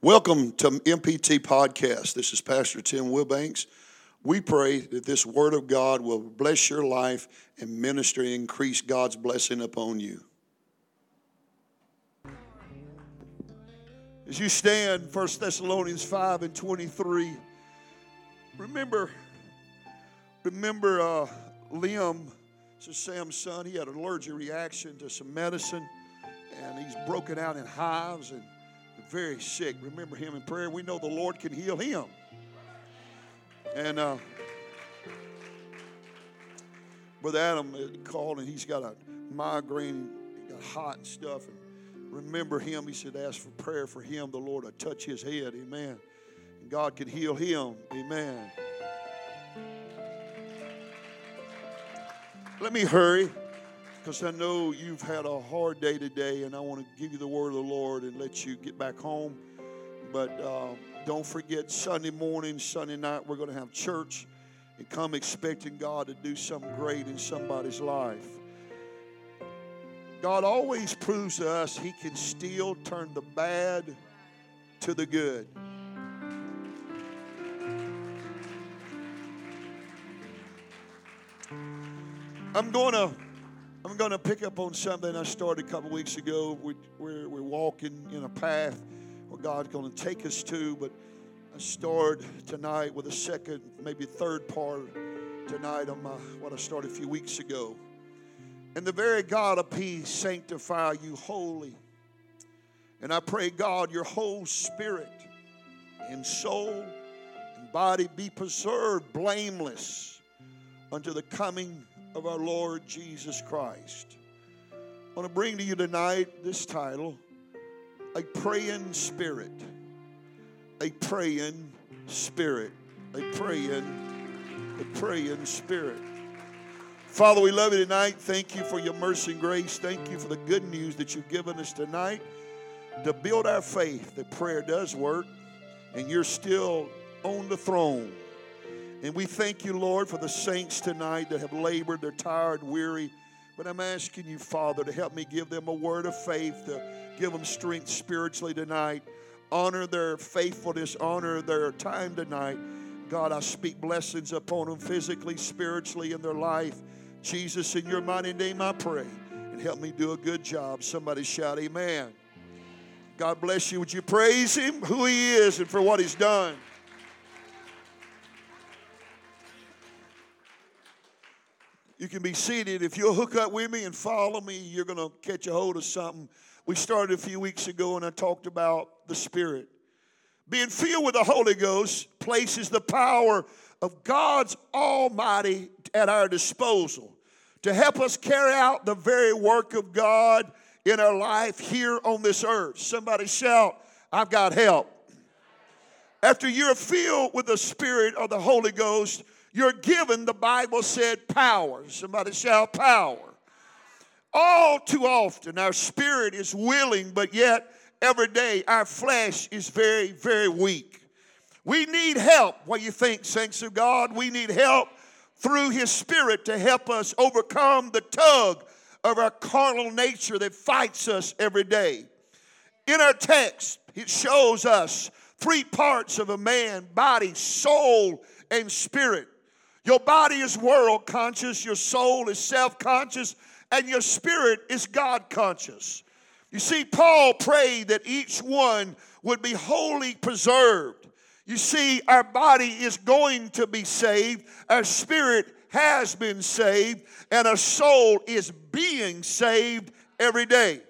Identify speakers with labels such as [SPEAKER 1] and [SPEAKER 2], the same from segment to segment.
[SPEAKER 1] Welcome to MPT Podcast. This is Pastor Tim Wilbanks. We pray that this Word of God will bless your life and ministry, and increase God's blessing upon you. As you stand, 1 Thessalonians 5 and 23, remember, remember uh, Liam, this is Sam's son, he had an allergic reaction to some medicine, and he's broken out in hives and very sick. Remember him in prayer. We know the Lord can heal him. And uh, Brother Adam called and he's got a migraine, he got hot and stuff. And remember him. He said, ask for prayer for him. The Lord would touch his head. Amen. And God can heal him. Amen. Let me hurry because I know you've had a hard day today, and I want to give you the word of the Lord and let you get back home. But uh, don't forget, Sunday morning, Sunday night, we're going to have church and come expecting God to do something great in somebody's life. God always proves to us He can still turn the bad to the good. I'm going to I'm going to pick up on something I started a couple weeks ago. We, we're, we're walking in a path where God's going to take us to, but I start tonight with a second, maybe third part tonight on my, what I started a few weeks ago. And the very God of peace sanctify you wholly. And I pray, God, your whole spirit and soul and body be preserved blameless unto the coming of our Lord Jesus Christ. I want to bring to you tonight this title A Praying Spirit. A Praying Spirit. A Praying, a Praying Spirit. Father, we love you tonight. Thank you for your mercy and grace. Thank you for the good news that you've given us tonight to build our faith that prayer does work and you're still on the throne. And we thank you, Lord, for the saints tonight that have labored, they're tired, weary. But I'm asking you, Father, to help me give them a word of faith, to give them strength spiritually tonight. Honor their faithfulness, honor their time tonight. God, I speak blessings upon them physically, spiritually, in their life. Jesus, in your mighty name I pray. And help me do a good job. Somebody shout, Amen. God bless you. Would you praise Him, who He is, and for what He's done? You can be seated. If you'll hook up with me and follow me, you're going to catch a hold of something. We started a few weeks ago and I talked about the Spirit. Being filled with the Holy Ghost places the power of God's Almighty at our disposal to help us carry out the very work of God in our life here on this earth. Somebody shout, I've got help. After you're filled with the Spirit of the Holy Ghost, you're given, the Bible said, power. Somebody shout power. All too often, our spirit is willing, but yet every day our flesh is very, very weak. We need help. What do you think, saints of God? We need help through His Spirit to help us overcome the tug of our carnal nature that fights us every day. In our text, it shows us three parts of a man body, soul, and spirit. Your body is world conscious, your soul is self conscious, and your spirit is God conscious. You see, Paul prayed that each one would be wholly preserved. You see, our body is going to be saved, our spirit has been saved, and our soul is being saved every day.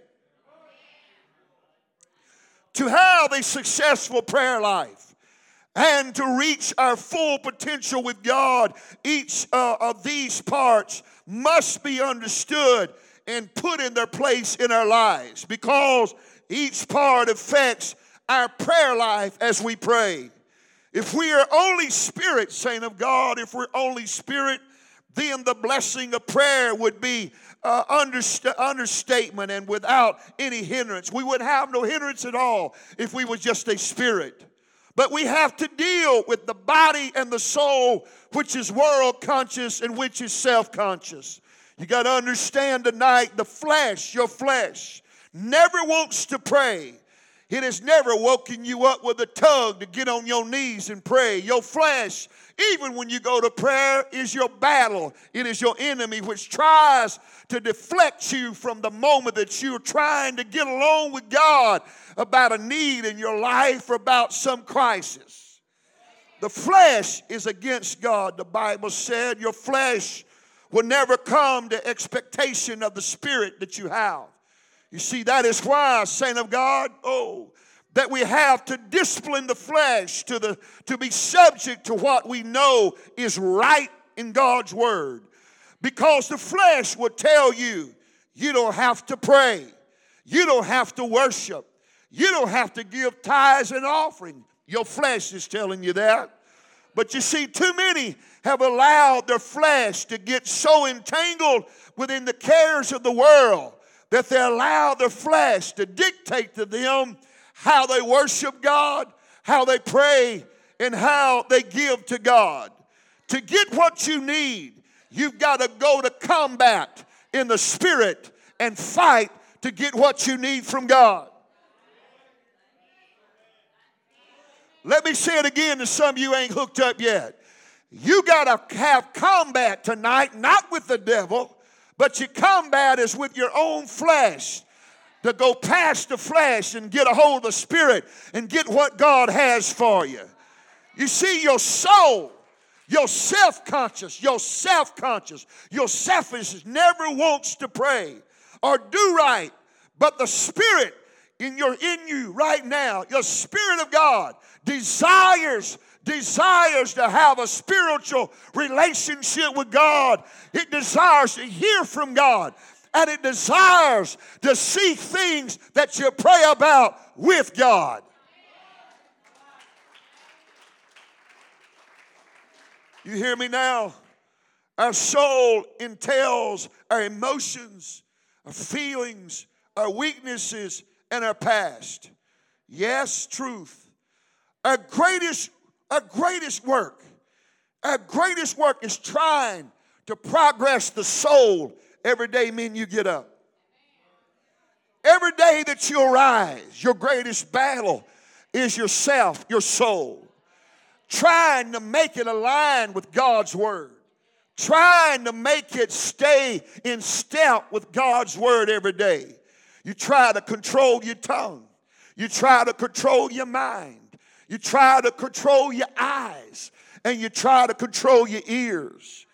[SPEAKER 1] To have a successful prayer life, and to reach our full potential with God, each uh, of these parts must be understood and put in their place in our lives because each part affects our prayer life as we pray. If we are only spirit, saint of God, if we're only spirit, then the blessing of prayer would be uh, underst- understatement and without any hindrance. We would have no hindrance at all if we were just a spirit. But we have to deal with the body and the soul, which is world conscious and which is self conscious. You got to understand tonight the flesh, your flesh, never wants to pray. It has never woken you up with a tug to get on your knees and pray. Your flesh, even when you go to prayer, is your battle. It is your enemy which tries to deflect you from the moment that you're trying to get along with God about a need in your life or about some crisis. The flesh is against God. The Bible said your flesh will never come to expectation of the spirit that you have. You see, that is why, saint of God, oh, that we have to discipline the flesh to, the, to be subject to what we know is right in God's word. Because the flesh will tell you, you don't have to pray, you don't have to worship, you don't have to give tithes and offering. Your flesh is telling you that. But you see, too many have allowed their flesh to get so entangled within the cares of the world that they allow their flesh to dictate to them how they worship God, how they pray, and how they give to God. To get what you need, you've got to go to combat in the spirit and fight to get what you need from God. Let me say it again to some of you ain't hooked up yet. You got to have combat tonight, not with the devil, but your combat is with your own flesh to go past the flesh and get a hold of the spirit and get what God has for you. You see, your soul, your self conscious, your self conscious, your selfishness never wants to pray or do right, but the spirit in your in you right now, your spirit of God desires desires to have a spiritual relationship with God. It desires to hear from God. And it desires to see things that you pray about with God. You hear me now? Our soul entails our emotions, our feelings, our weaknesses, and our past. Yes, truth. Our greatest our greatest work, our greatest work is trying to progress the soul every day, men, you get up. Every day that you arise, your greatest battle is yourself, your soul. Trying to make it align with God's word. Trying to make it stay in step with God's word every day. You try to control your tongue. You try to control your mind. You try to control your eyes and you try to control your ears.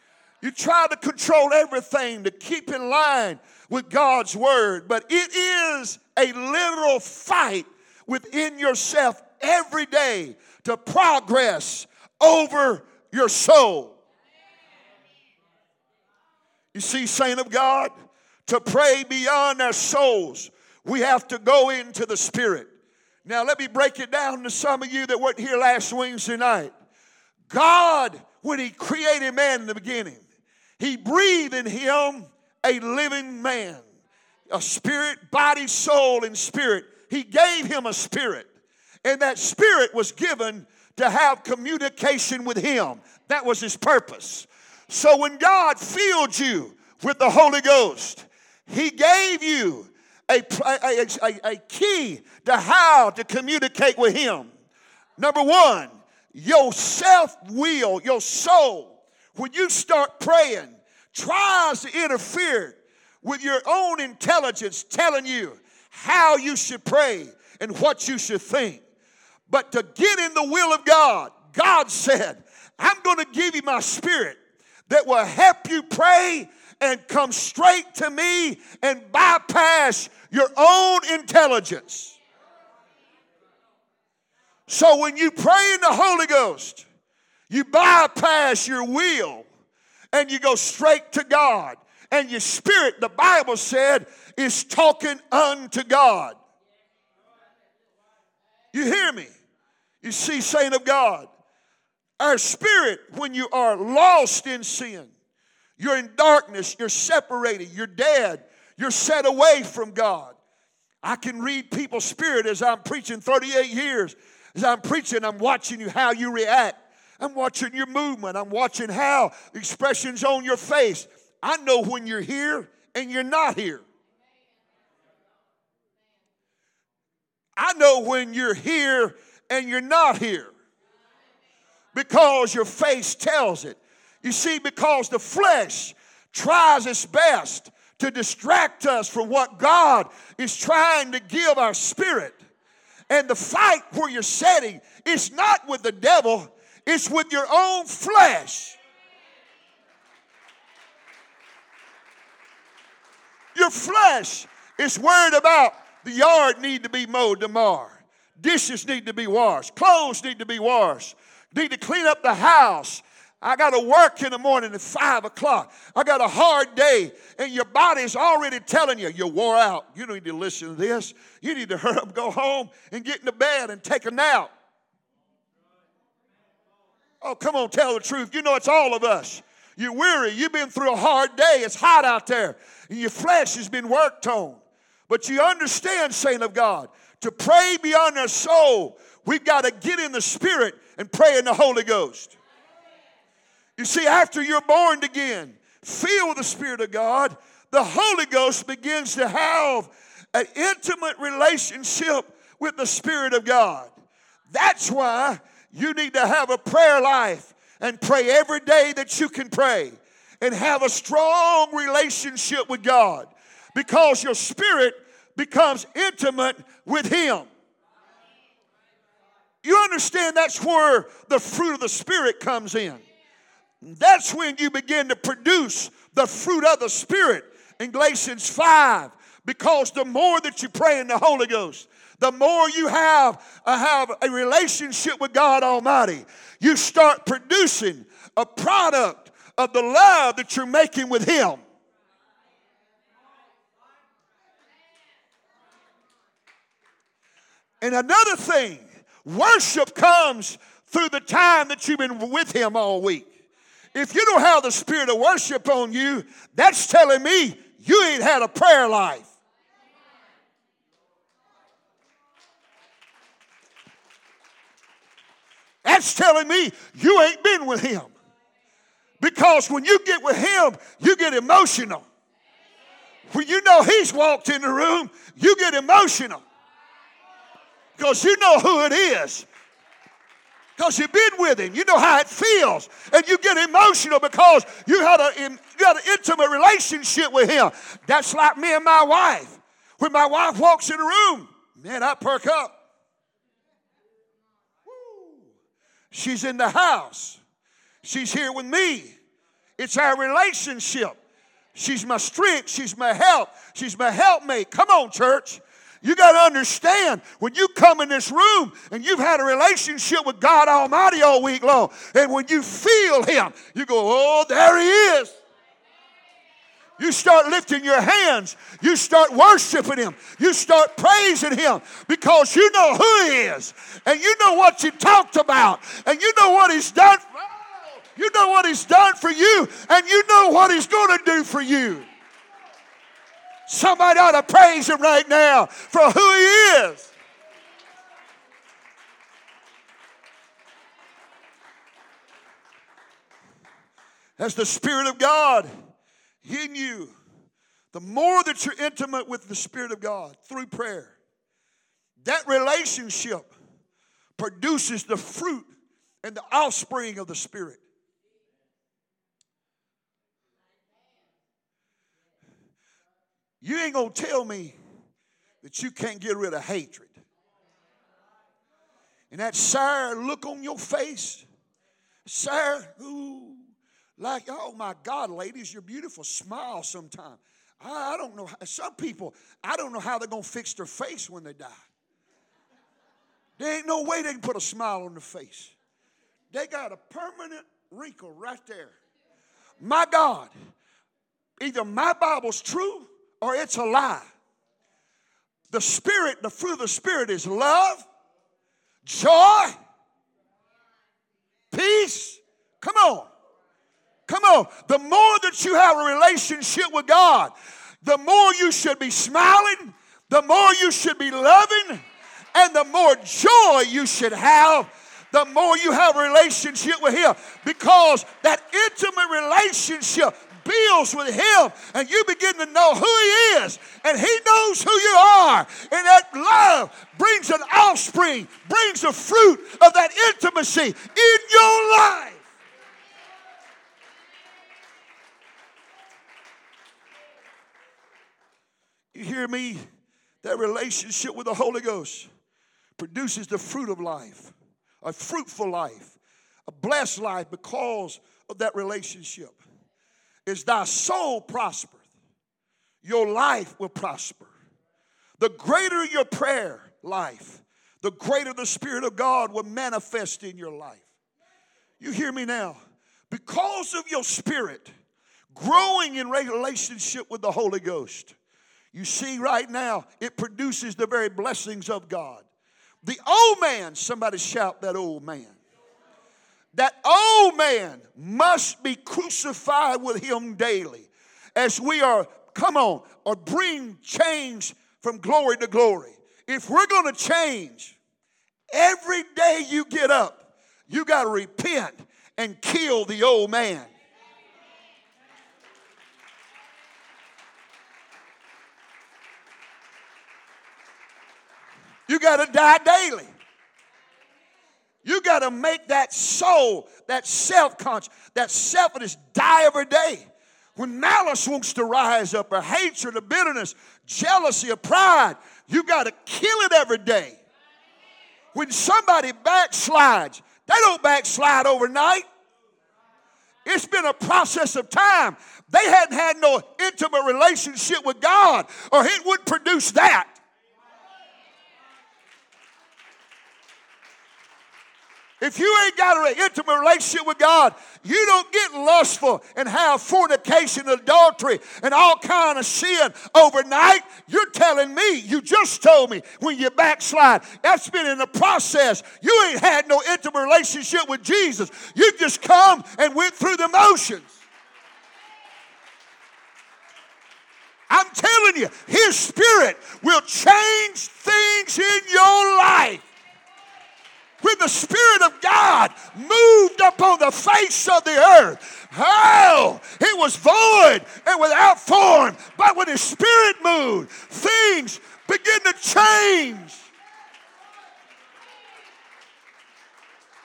[SPEAKER 1] You try to control everything to keep in line with God's word, but it is a literal fight within yourself every day to progress over your soul. You see, saint of God, to pray beyond our souls, we have to go into the spirit. Now, let me break it down to some of you that weren't here last Wednesday night. God, when He created man in the beginning, He breathed in him a living man, a spirit, body, soul, and spirit. He gave him a spirit, and that spirit was given to have communication with Him. That was His purpose. So when God filled you with the Holy Ghost, He gave you a, a, a, a key to how to communicate with Him. Number one, your self will, your soul, when you start praying, tries to interfere with your own intelligence telling you how you should pray and what you should think. But to get in the will of God, God said, I'm going to give you my spirit that will help you pray and come straight to me and bypass your own intelligence. So when you pray in the Holy Ghost, you bypass your will and you go straight to God. And your spirit, the Bible said, is talking unto God. You hear me? You see, saint of God, our spirit, when you are lost in sin, you're in darkness, you're separated, you're dead, you're set away from God. I can read people's spirit as I'm preaching 38 years. As I'm preaching, I'm watching you how you react. I'm watching your movement. I'm watching how expressions on your face. I know when you're here and you're not here. I know when you're here and you're not here because your face tells it. You see, because the flesh tries its best to distract us from what God is trying to give our spirit. And the fight where you're setting is not with the devil, it's with your own flesh. Your flesh is worried about the yard need to be mowed tomorrow. Dishes need to be washed. Clothes need to be washed. Need to clean up the house. I got to work in the morning at five o'clock. I got a hard day, and your body's already telling you you're wore out. You don't need to listen to this. You need to hurry up, go home, and get into bed and take a nap. Oh, come on, tell the truth. You know it's all of us. You're weary. You've been through a hard day. It's hot out there, and your flesh has been worked on. But you understand, saint of God, to pray beyond our soul, we've got to get in the Spirit and pray in the Holy Ghost. You see, after you're born again, filled with the Spirit of God, the Holy Ghost begins to have an intimate relationship with the Spirit of God. That's why you need to have a prayer life and pray every day that you can pray and have a strong relationship with God because your spirit becomes intimate with Him. You understand that's where the fruit of the Spirit comes in. That's when you begin to produce the fruit of the Spirit in Galatians 5. Because the more that you pray in the Holy Ghost, the more you have, uh, have a relationship with God Almighty, you start producing a product of the love that you're making with Him. And another thing, worship comes through the time that you've been with Him all week. If you don't have the spirit of worship on you, that's telling me you ain't had a prayer life. That's telling me you ain't been with Him. Because when you get with Him, you get emotional. When you know He's walked in the room, you get emotional because you know who it is. Because you've been with him, you know how it feels, and you get emotional because you had a you got an intimate relationship with him. That's like me and my wife. When my wife walks in the room, man, I perk up. She's in the house. She's here with me. It's our relationship. She's my strength. She's my help. She's my helpmate. Come on, church. You got to understand when you come in this room and you've had a relationship with God Almighty all week long, and when you feel Him, you go, Oh, there He is. You start lifting your hands. You start worshiping Him. You start praising Him because you know who He is. And you know what you talked about. And you know what He's done. You know what He's done for you. And you know what He's going to do for you. Somebody ought to praise him right now for who he is. As the Spirit of God in you, the more that you're intimate with the Spirit of God through prayer, that relationship produces the fruit and the offspring of the Spirit. You ain't going to tell me that you can't get rid of hatred. And that sour look on your face, sour, ooh, like, oh my God, ladies, your beautiful smile sometimes. I, I don't know. Some people, I don't know how they're going to fix their face when they die. There ain't no way they can put a smile on their face. They got a permanent wrinkle right there. My God, either my Bible's true or it's a lie. The Spirit, the fruit of the Spirit is love, joy, peace. Come on. Come on. The more that you have a relationship with God, the more you should be smiling, the more you should be loving, and the more joy you should have the more you have a relationship with Him. Because that intimate relationship builds with Him and you begin to know who He is and He knows who you are. And that love brings an offspring, brings the fruit of that intimacy in your life. You hear me? That relationship with the Holy Ghost produces the fruit of life, a fruitful life, a blessed life because of that relationship. Is thy soul prospereth, your life will prosper. The greater your prayer life, the greater the Spirit of God will manifest in your life. You hear me now? Because of your spirit growing in relationship with the Holy Ghost, you see right now, it produces the very blessings of God. The old man, somebody shout that old man. That old man must be crucified with him daily as we are, come on, or bring change from glory to glory. If we're going to change, every day you get up, you got to repent and kill the old man. You got to die daily. You got to make that soul, that self conscious, that selfishness die every day. When malice wants to rise up, or hatred, or bitterness, jealousy, or pride, you got to kill it every day. When somebody backslides, they don't backslide overnight. It's been a process of time. They hadn't had no intimate relationship with God, or it wouldn't produce that. If you ain't got an intimate relationship with God, you don't get lustful and have fornication, adultery, and all kind of sin overnight. You're telling me, you just told me when you backslide. That's been in the process. You ain't had no intimate relationship with Jesus. You just come and went through the motions. I'm telling you, His Spirit will change things in your life when the Spirit of God moved upon the face of the earth. Oh, it was void and without form. But when His Spirit moved, things begin to change.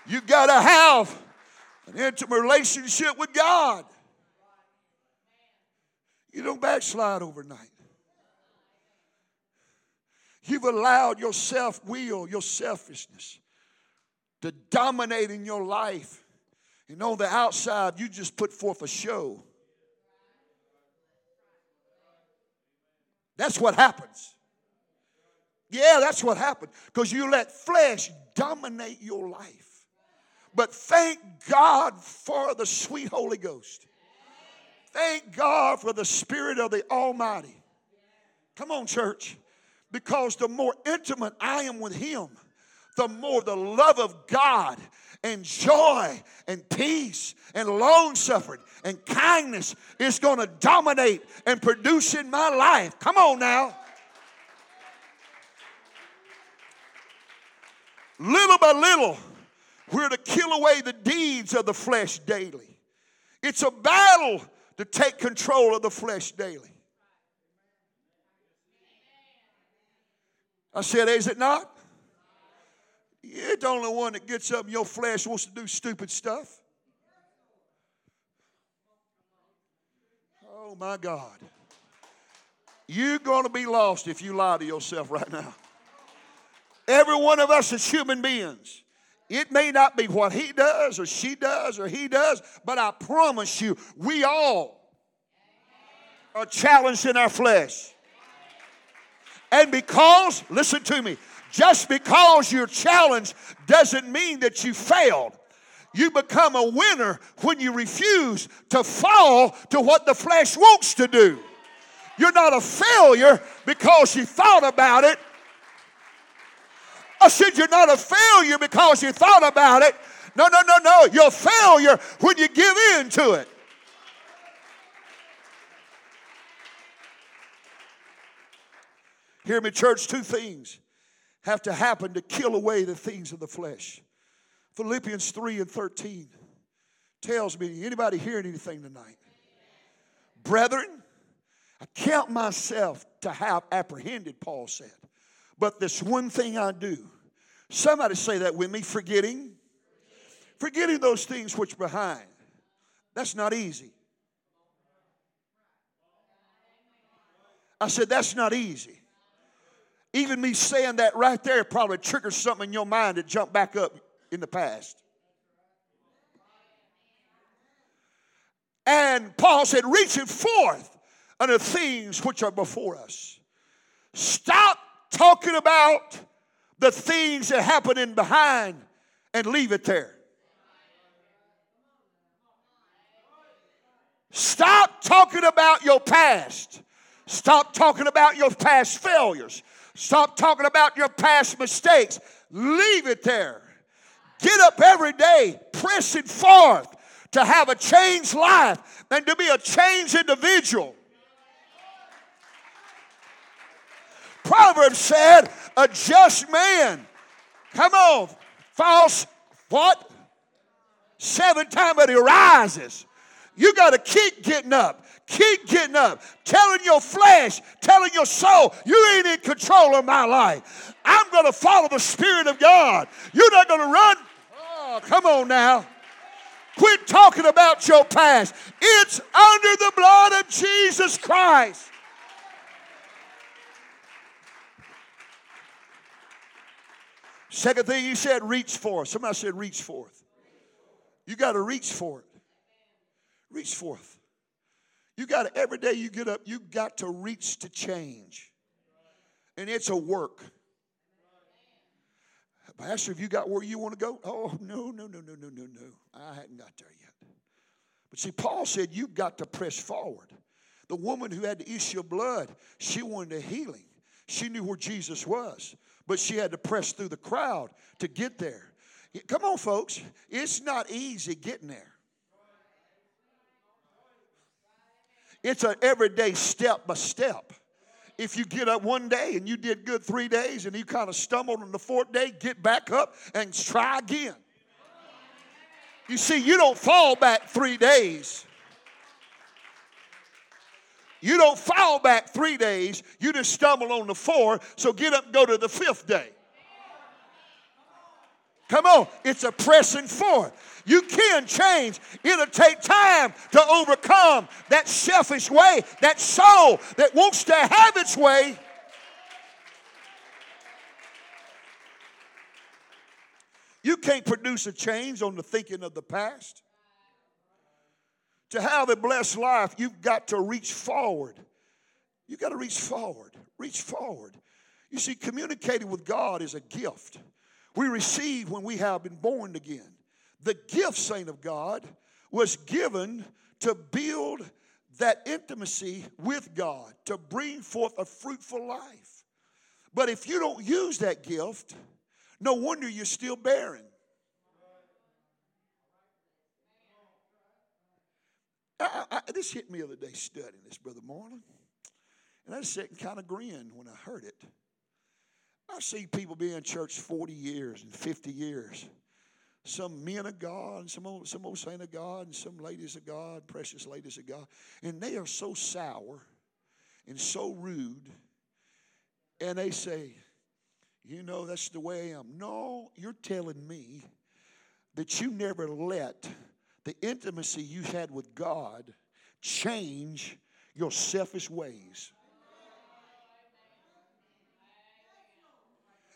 [SPEAKER 1] You've got to have an intimate relationship with God. You don't backslide overnight. You've allowed your self will, your selfishness, to dominate in your life. And on the outside, you just put forth a show. That's what happens. Yeah, that's what happened. Because you let flesh dominate your life. But thank God for the sweet Holy Ghost. Thank God for the Spirit of the Almighty. Come on, church. Because the more intimate I am with Him, the more the love of God and joy and peace and long suffering and kindness is going to dominate and produce in my life. Come on now. Little by little, we're to kill away the deeds of the flesh daily. It's a battle to take control of the flesh daily. I said, is it not? You're the only one that gets up in your flesh wants to do stupid stuff. Oh my God. You're going to be lost if you lie to yourself right now. Every one of us is human beings. It may not be what he does or she does or he does, but I promise you, we all are challenged in our flesh. And because, listen to me, just because you're challenged doesn't mean that you failed. You become a winner when you refuse to fall to what the flesh wants to do. You're not a failure because you thought about it. I said you're not a failure because you thought about it. No, no, no, no. You're a failure when you give in to it. Hear me, church, two things have to happen to kill away the things of the flesh. Philippians 3 and 13 tells me anybody hearing anything tonight? Brethren, I count myself to have apprehended, Paul said. But this one thing I do. Somebody say that with me forgetting. Forgetting those things which are behind. That's not easy. I said, that's not easy. Even me saying that right there probably triggers something in your mind to jump back up in the past. And Paul said, reaching forth unto things which are before us. Stop talking about the things that happen in behind and leave it there. Stop talking about your past. Stop talking about your past failures. Stop talking about your past mistakes. Leave it there. Get up every day, pressing forth to have a changed life and to be a changed individual. Proverbs said, a just man, come on, false, what? Seven times, but he rises. You got to keep getting up. Keep getting up, telling your flesh, telling your soul, you ain't in control of my life. I'm going to follow the Spirit of God. You're not going to run. Oh, come on now. Quit talking about your past. It's under the blood of Jesus Christ. Second thing you said, reach forth. Somebody said, reach forth. You got to reach for it. Reach forth. You got to, every day you get up, you got to reach to change. And it's a work. Pastor, have you got where you want to go? Oh, no, no, no, no, no, no, no. I hadn't got there yet. But see, Paul said you've got to press forward. The woman who had the issue of blood, she wanted a healing. She knew where Jesus was, but she had to press through the crowd to get there. Come on, folks. It's not easy getting there. It's an everyday step by step. If you get up one day and you did good three days and you kind of stumbled on the fourth day, get back up and try again. You see, you don't fall back three days. You don't fall back three days. You just stumble on the four. So get up and go to the fifth day. Come on, it's a pressing forth. You can change. It'll take time to overcome that selfish way, that soul that wants to have its way. You can't produce a change on the thinking of the past. To have a blessed life, you've got to reach forward. You've got to reach forward. Reach forward. You see, communicating with God is a gift we receive when we have been born again. The gift, saint of God, was given to build that intimacy with God, to bring forth a fruitful life. But if you don't use that gift, no wonder you're still barren. I, I, this hit me the other day studying this, Brother Marlon. And I sat and kind of grinned when I heard it. I see people be in church 40 years and 50 years. Some men of God, some old, some old saint of God, and some ladies of God, precious ladies of God. And they are so sour and so rude. And they say, you know, that's the way I am. No, you're telling me that you never let the intimacy you had with God change your selfish ways.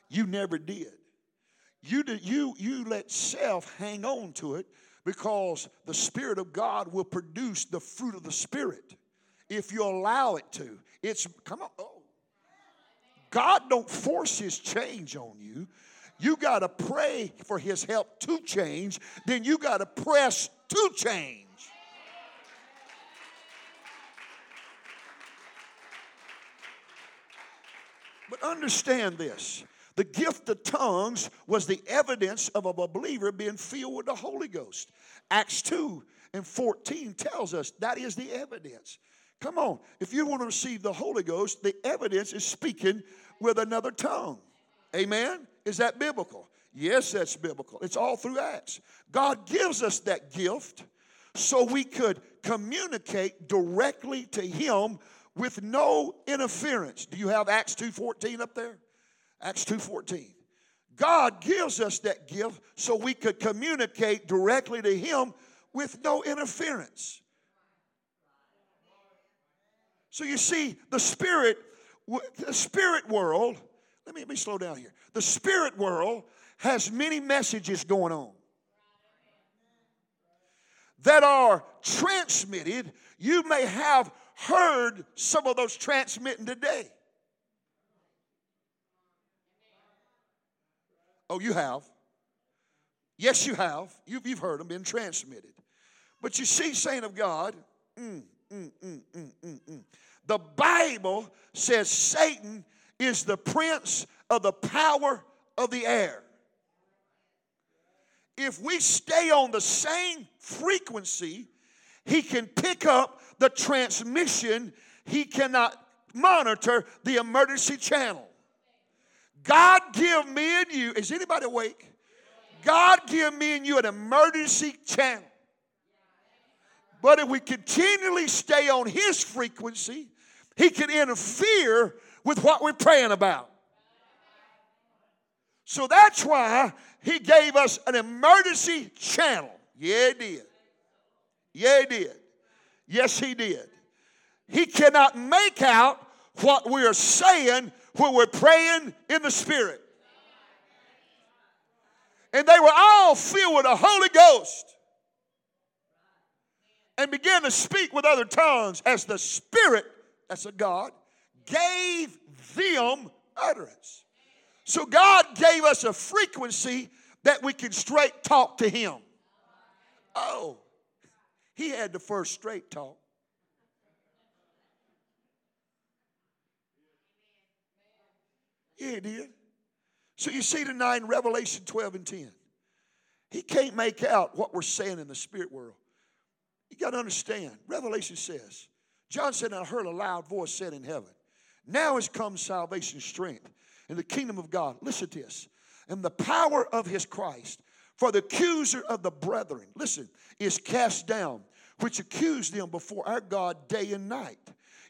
[SPEAKER 1] You never did. You, did, you, you let self hang on to it because the Spirit of God will produce the fruit of the Spirit if you allow it to. It's, come on, oh. God don't force His change on you. You got to pray for His help to change, then you got to press to change. But understand this the gift of tongues was the evidence of a believer being filled with the Holy Ghost. Acts 2 and 14 tells us that is the evidence. Come on, if you want to receive the Holy Ghost, the evidence is speaking with another tongue. Amen? Is that biblical? Yes, that's biblical. It's all through Acts. God gives us that gift so we could communicate directly to him with no interference. Do you have Acts 2:14 up there? Acts 2:14. God gives us that gift so we could communicate directly to him with no interference. So you see, the spirit, the spirit world, let me, let me slow down here. The spirit world has many messages going on that are transmitted. You may have heard some of those transmitting today. Oh, you have. Yes, you have. You've, you've heard them been transmitted. But you see, saint of God, mm, mm, mm, mm, mm, mm. the Bible says Satan is the prince of the power of the air. If we stay on the same frequency, he can pick up the transmission, he cannot monitor the emergency channel. God give me and you, is anybody awake? God give me and you an emergency channel. But if we continually stay on his frequency, he can interfere with what we're praying about. So that's why he gave us an emergency channel. Yeah, he did. Yeah, he did. Yes, he did. He cannot make out what we are saying when we're praying in the Spirit. And they were all filled with the Holy Ghost and began to speak with other tongues as the Spirit, that's a God, gave them utterance. So God gave us a frequency that we can straight talk to Him. Oh, He had the first straight talk. Yeah, he did. So you see tonight in Revelation 12 and 10, he can't make out what we're saying in the spirit world. You got to understand, Revelation says, John said, I heard a loud voice said in heaven, Now has come salvation strength in the kingdom of God. Listen to this. And the power of his Christ. For the accuser of the brethren, listen, is cast down, which accused them before our God day and night.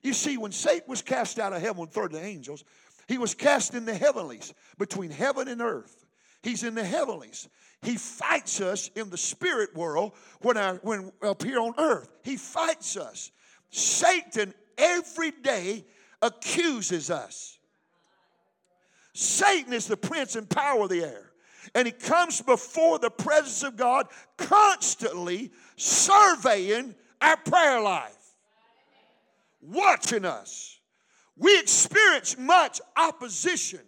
[SPEAKER 1] You see, when Satan was cast out of heaven with 30 angels, he was cast in the heavenlies, between heaven and earth. He's in the heavenlies. He fights us in the spirit world when, I, when up here on earth. He fights us. Satan every day accuses us. Satan is the prince and power of the air. And he comes before the presence of God constantly surveying our prayer life, watching us. We experience much opposition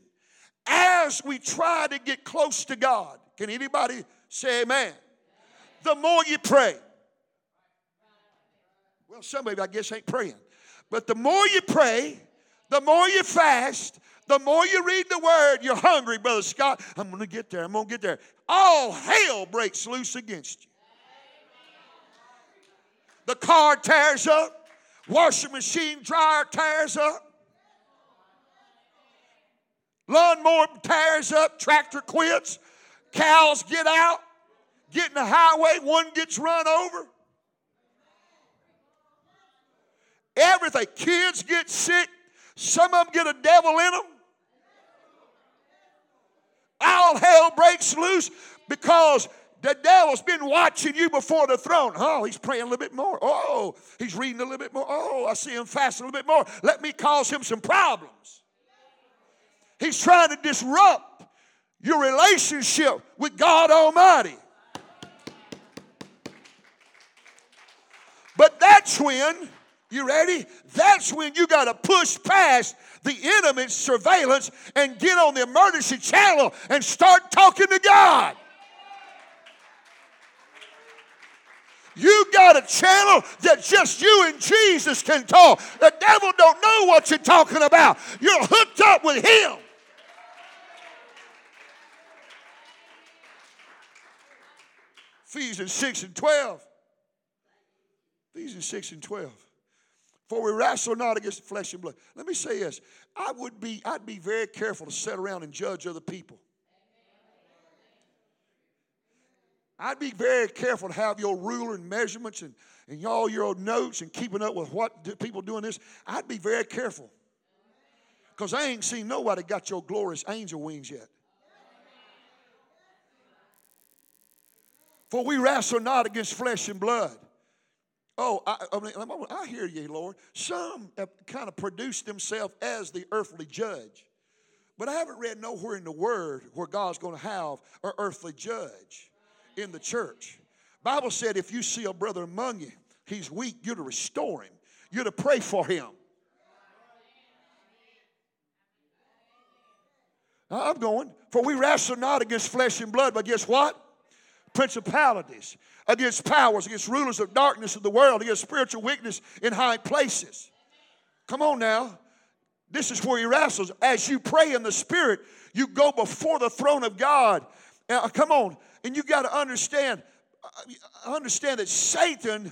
[SPEAKER 1] as we try to get close to God. Can anybody say amen? The more you pray, well, somebody I guess ain't praying, but the more you pray, the more you fast, the more you read the word, you're hungry, Brother Scott. I'm going to get there. I'm going to get there. All hell breaks loose against you. The car tears up, washing machine dryer tears up, Lawnmower tears up, tractor quits, cows get out, get in the highway, one gets run over. Everything. Kids get sick, some of them get a devil in them. All hell breaks loose because the devil's been watching you before the throne. Oh, he's praying a little bit more. Oh, he's reading a little bit more. Oh, I see him fasting a little bit more. Let me cause him some problems. He's trying to disrupt your relationship with God Almighty. But that's when, you ready? That's when you got to push past the enemy's surveillance and get on the emergency channel and start talking to God. You got a channel that just you and Jesus can talk. The devil don't know what you're talking about. You're hooked up with him. Ephesians 6 and 12. Ephesians 6 and 12. For we wrestle not against flesh and blood. Let me say this. I would be, I'd be very careful to sit around and judge other people. I'd be very careful to have your ruler and measurements and, and all your old notes and keeping up with what people doing this. I'd be very careful. Because I ain't seen nobody got your glorious angel wings yet. For we wrestle not against flesh and blood. Oh, I, I, mean, I hear you, Lord. Some have kind of produced themselves as the earthly judge. But I haven't read nowhere in the Word where God's going to have an earthly judge in the church. Bible said if you see a brother among you, he's weak, you're to restore him. You're to pray for him. I'm going. For we wrestle not against flesh and blood, but against what? Principalities, against powers, against rulers of darkness of the world, against spiritual weakness in high places. Come on now. This is where he wrestles. As you pray in the Spirit, you go before the throne of God. Now, come on. And you got to understand, uh, understand that Satan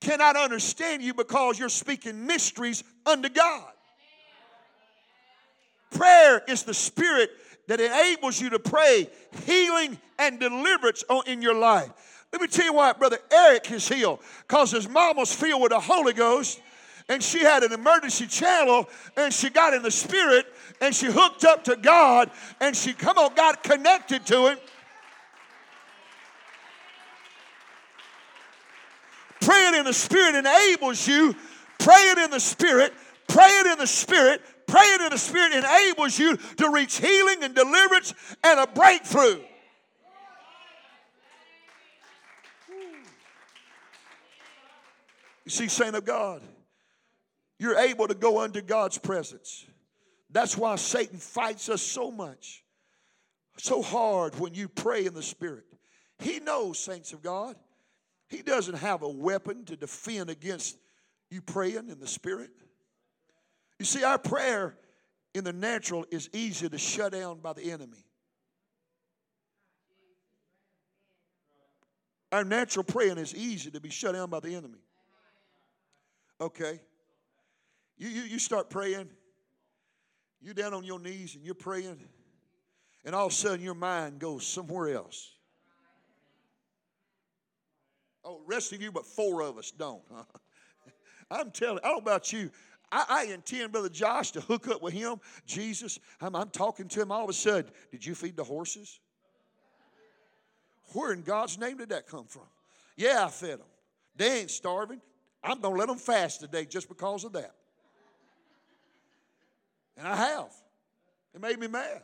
[SPEAKER 1] cannot understand you because you're speaking mysteries unto God. Prayer is the spirit that enables you to pray healing and deliverance in your life. Let me tell you why Brother Eric is healed. Because his mom was filled with the Holy Ghost and she had an emergency channel and she got in the spirit and she hooked up to God and she, come on, got connected to Him. Praying in the spirit enables you, praying in the spirit, praying in the spirit, praying in the spirit enables you to reach healing and deliverance and a breakthrough. You see, saint of God you're able to go under God's presence. That's why Satan fights us so much, so hard when you pray in the Spirit. He knows, saints of God, he doesn't have a weapon to defend against you praying in the Spirit. You see, our prayer in the natural is easy to shut down by the enemy. Our natural praying is easy to be shut down by the enemy. Okay. You, you, you start praying, you're down on your knees and you're praying, and all of a sudden your mind goes somewhere else. Oh, rest of you, but four of us don't. Huh? I'm telling, I don't know about you. I, I, intend, Brother Josh, to hook up with him. Jesus, I'm, I'm talking to him. All of a sudden, did you feed the horses? Where in God's name did that come from? Yeah, I fed them. They ain't starving. I'm going to let them fast today just because of that. And I have. It made me mad.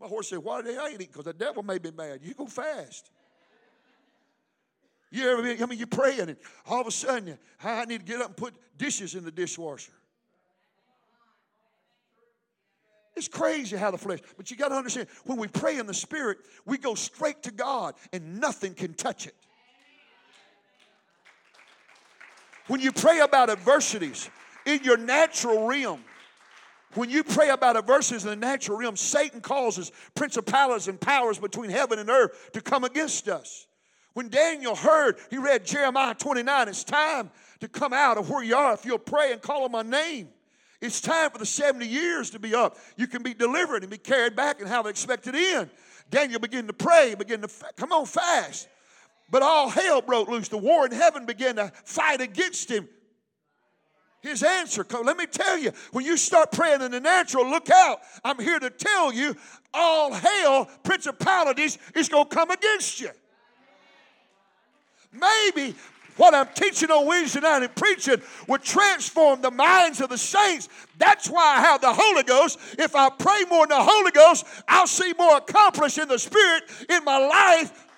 [SPEAKER 1] My horse said, Why did I ain't eat? Because the devil made me mad. You go fast. You ever been, I mean, you're praying, and all of a sudden, you, I need to get up and put dishes in the dishwasher. It's crazy how the flesh, but you got to understand when we pray in the Spirit, we go straight to God and nothing can touch it. When you pray about adversities in your natural realm, when you pray about adversities in the natural realm, Satan causes principalities and powers between heaven and earth to come against us. When Daniel heard, he read Jeremiah 29, it's time to come out of where you are if you'll pray and call on my name. It's time for the 70 years to be up. You can be delivered and be carried back and have an expected end. Daniel began to pray, began to fa- come on fast. But all hell broke loose. The war in heaven began to fight against him his answer. Let me tell you, when you start praying in the natural, look out. I'm here to tell you, all hell, principalities, is going to come against you. Maybe what I'm teaching on Wednesday night and preaching would transform the minds of the saints. That's why I have the Holy Ghost. If I pray more in the Holy Ghost, I'll see more accomplished in the Spirit in my life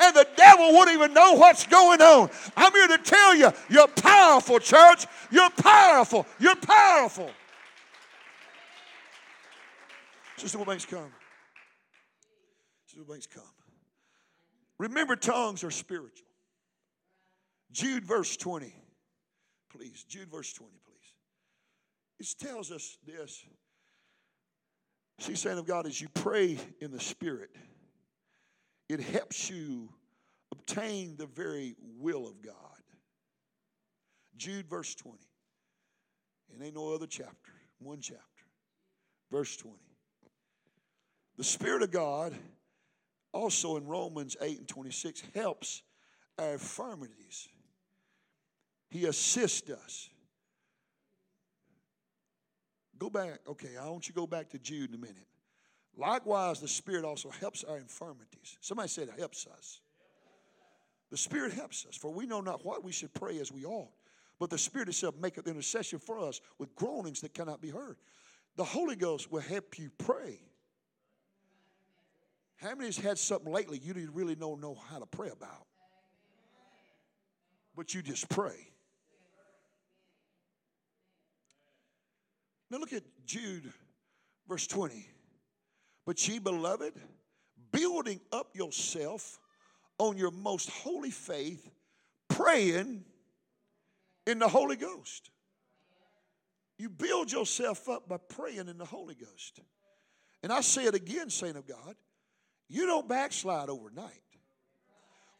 [SPEAKER 1] and the devil wouldn't even know what's going on. I'm here to tell you, you're powerful, church. You're powerful. You're powerful. Sister Banks, come. Sister Banks, come. Remember, tongues are spiritual. Jude verse 20, please. Jude verse 20, please. It tells us this. See, saying of God, as you pray in the Spirit, it helps you obtain the very will of God. Jude, verse 20. And ain't no other chapter, one chapter. Verse 20. The Spirit of God also in Romans 8 and 26 helps our infirmities. He assists us. Go back. Okay, I want you to go back to Jude in a minute. Likewise, the Spirit also helps our infirmities. Somebody said it helps us. The Spirit helps us, for we know not what we should pray as we ought. But the Spirit itself maketh intercession for us with groanings that cannot be heard. The Holy Ghost will help you pray. How many has had something lately you didn't really know, know how to pray about? But you just pray. Now look at Jude, verse 20. But ye, beloved, building up yourself on your most holy faith, praying in the Holy Ghost. You build yourself up by praying in the Holy Ghost. And I say it again, saint of God, you don't backslide overnight.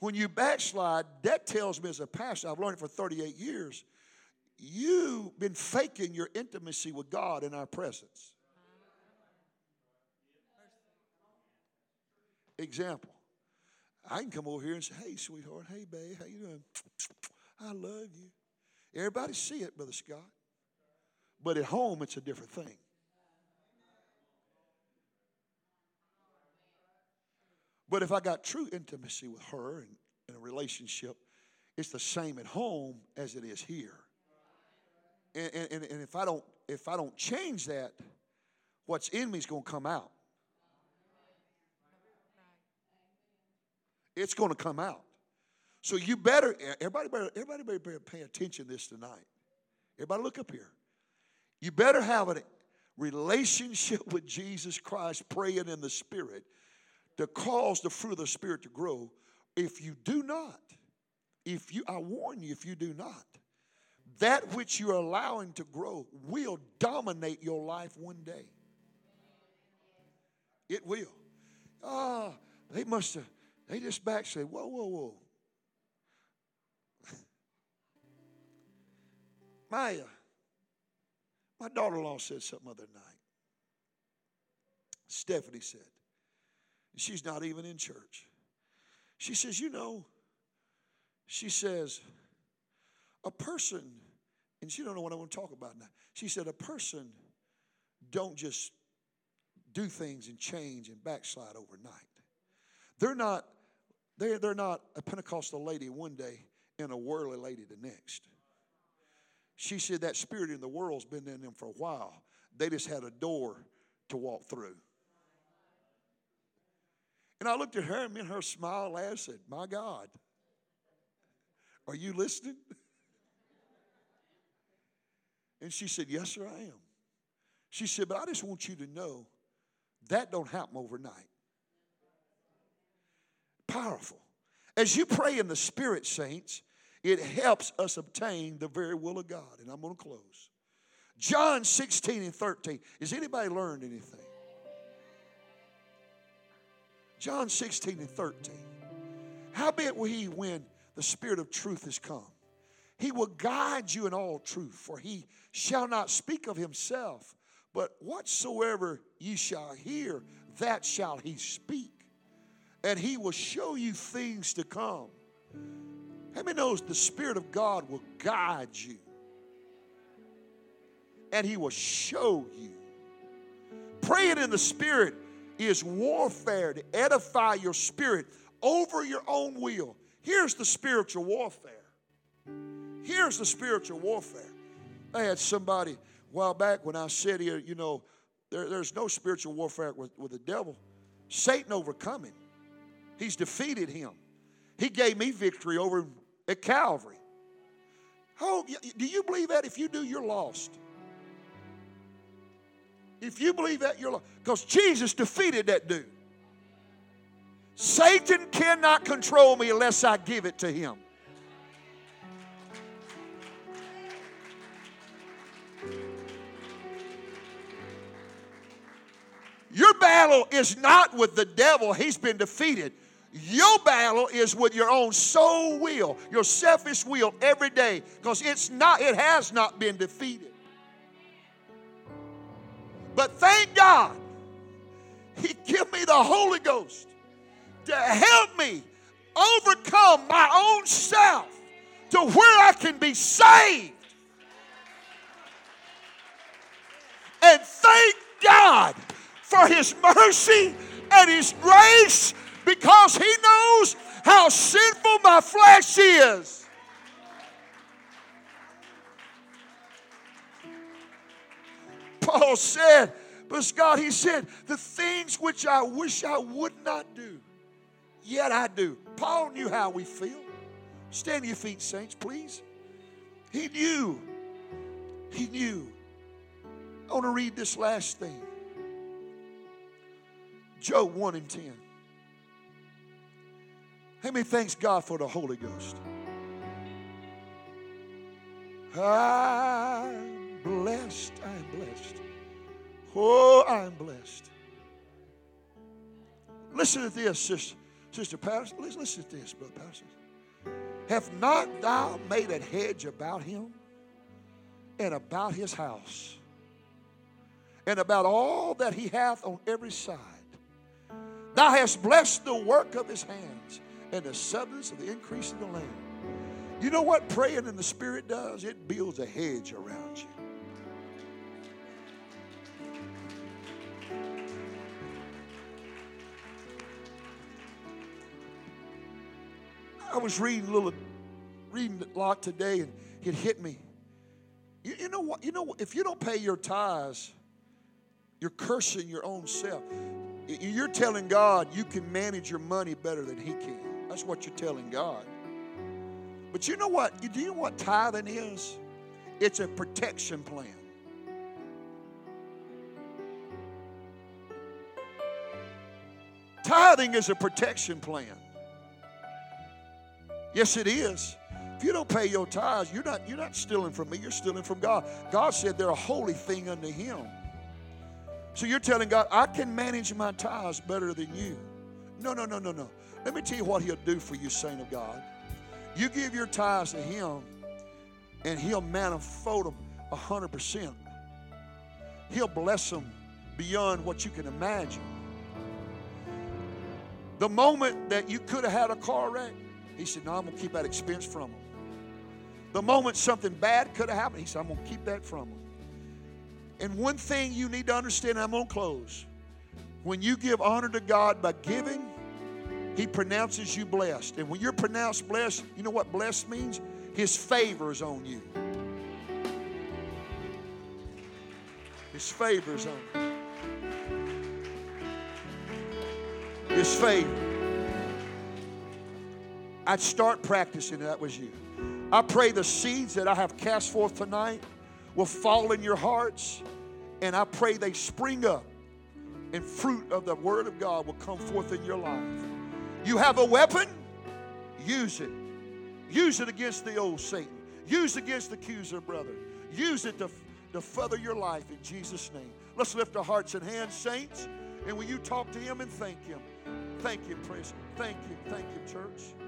[SPEAKER 1] When you backslide, that tells me as a pastor, I've learned it for 38 years, you've been faking your intimacy with God in our presence. Example. I can come over here and say, hey, sweetheart, hey, babe, how you doing? I love you. Everybody see it, Brother Scott. But at home, it's a different thing. But if I got true intimacy with her and in a relationship, it's the same at home as it is here. And, and, and if I don't if I don't change that, what's in me is going to come out. It's going to come out. So you better, everybody better, everybody better pay attention to this tonight. Everybody look up here. You better have a relationship with Jesus Christ, praying in the Spirit to cause the fruit of the Spirit to grow. If you do not, if you, I warn you, if you do not, that which you're allowing to grow will dominate your life one day. It will. Ah, oh, they must have, they just backslid. Whoa, whoa, whoa. Maya, my daughter in law said something other night. Stephanie said, she's not even in church. She says, You know, she says, a person, and she don't know what I want to talk about now. She said, a person don't just do things and change and backslide overnight. They're not, they're, they're not a Pentecostal lady one day and a worldly lady the next. She said that spirit in the world's been in them for a while. They just had a door to walk through. And I looked at her and me and her smile and said, My God, are you listening? And she said, Yes, sir, I am. She said, But I just want you to know that don't happen overnight. Powerful. As you pray in the Spirit, saints, it helps us obtain the very will of God. And I'm going to close. John 16 and 13. Has anybody learned anything? John 16 and 13. Howbeit will he when the Spirit of truth is come? He will guide you in all truth, for he shall not speak of himself, but whatsoever ye shall hear, that shall he speak. And he will show you things to come. How many knows the Spirit of God will guide you? And He will show you. Praying in the Spirit is warfare to edify your spirit over your own will. Here's the spiritual warfare. Here's the spiritual warfare. I had somebody while back when I said here, you know, there, there's no spiritual warfare with, with the devil. Satan overcoming. He's defeated him. He gave me victory over at Calvary. Oh, do you believe that? If you do, you're lost. If you believe that, you're. Because Jesus defeated that dude. Satan cannot control me unless I give it to him. Your battle is not with the devil, he's been defeated. Your battle is with your own soul will, your selfish will every day, because it's not, it has not been defeated. But thank God, He give me the Holy Ghost to help me overcome my own self to where I can be saved. And thank God for His mercy and His grace because He knows how sinful my flesh is. Paul said, but God, he said, the things which I wish I would not do, yet I do. Paul knew how we feel. Stand to your feet, saints, please. He knew. He knew. I want to read this last thing. Job 1 and 10. How many thanks God for the Holy Ghost? I'm blessed. I'm blessed. Oh, I'm blessed. Listen to this, sister, sister Patterson. Listen to this, brother Patterson. Have not thou made a hedge about him and about his house and about all that he hath on every side? Thou hast blessed the work of his hands and the substance of the increase of the land. You know what praying in the Spirit does? It builds a hedge around you. I was reading a little, reading a lot today, and it hit me. You, you know what? You know if you don't pay your tithes, you're cursing your own self. You're telling God you can manage your money better than He can. That's what you're telling God. But you know what? Do you know what tithing is? It's a protection plan. Tithing is a protection plan. Yes, it is. If you don't pay your tithes, you're not, you're not stealing from me, you're stealing from God. God said they're a holy thing unto Him. So you're telling God, I can manage my tithes better than you. No, no, no, no, no. Let me tell you what He'll do for you, saint of God. You give your tithes to Him, and He'll manifold them 100%. He'll bless them beyond what you can imagine. The moment that you could have had a car wreck, he said, No, I'm going to keep that expense from them. The moment something bad could have happened, he said, I'm going to keep that from them. And one thing you need to understand, I'm going to close. When you give honor to God by giving, He pronounces you blessed. And when you're pronounced blessed, you know what blessed means? His favor is on you. His favor is on you. His favor. I'd start practicing that was you. I pray the seeds that I have cast forth tonight will fall in your hearts, and I pray they spring up, and fruit of the Word of God will come forth in your life. You have a weapon, use it. Use it against the old Satan. Use it against the accuser, brother. Use it to, to further your life in Jesus' name. Let's lift our hearts and hands, saints. And will you talk to him and thank him? Thank him, praise. Thank you, thank you, church.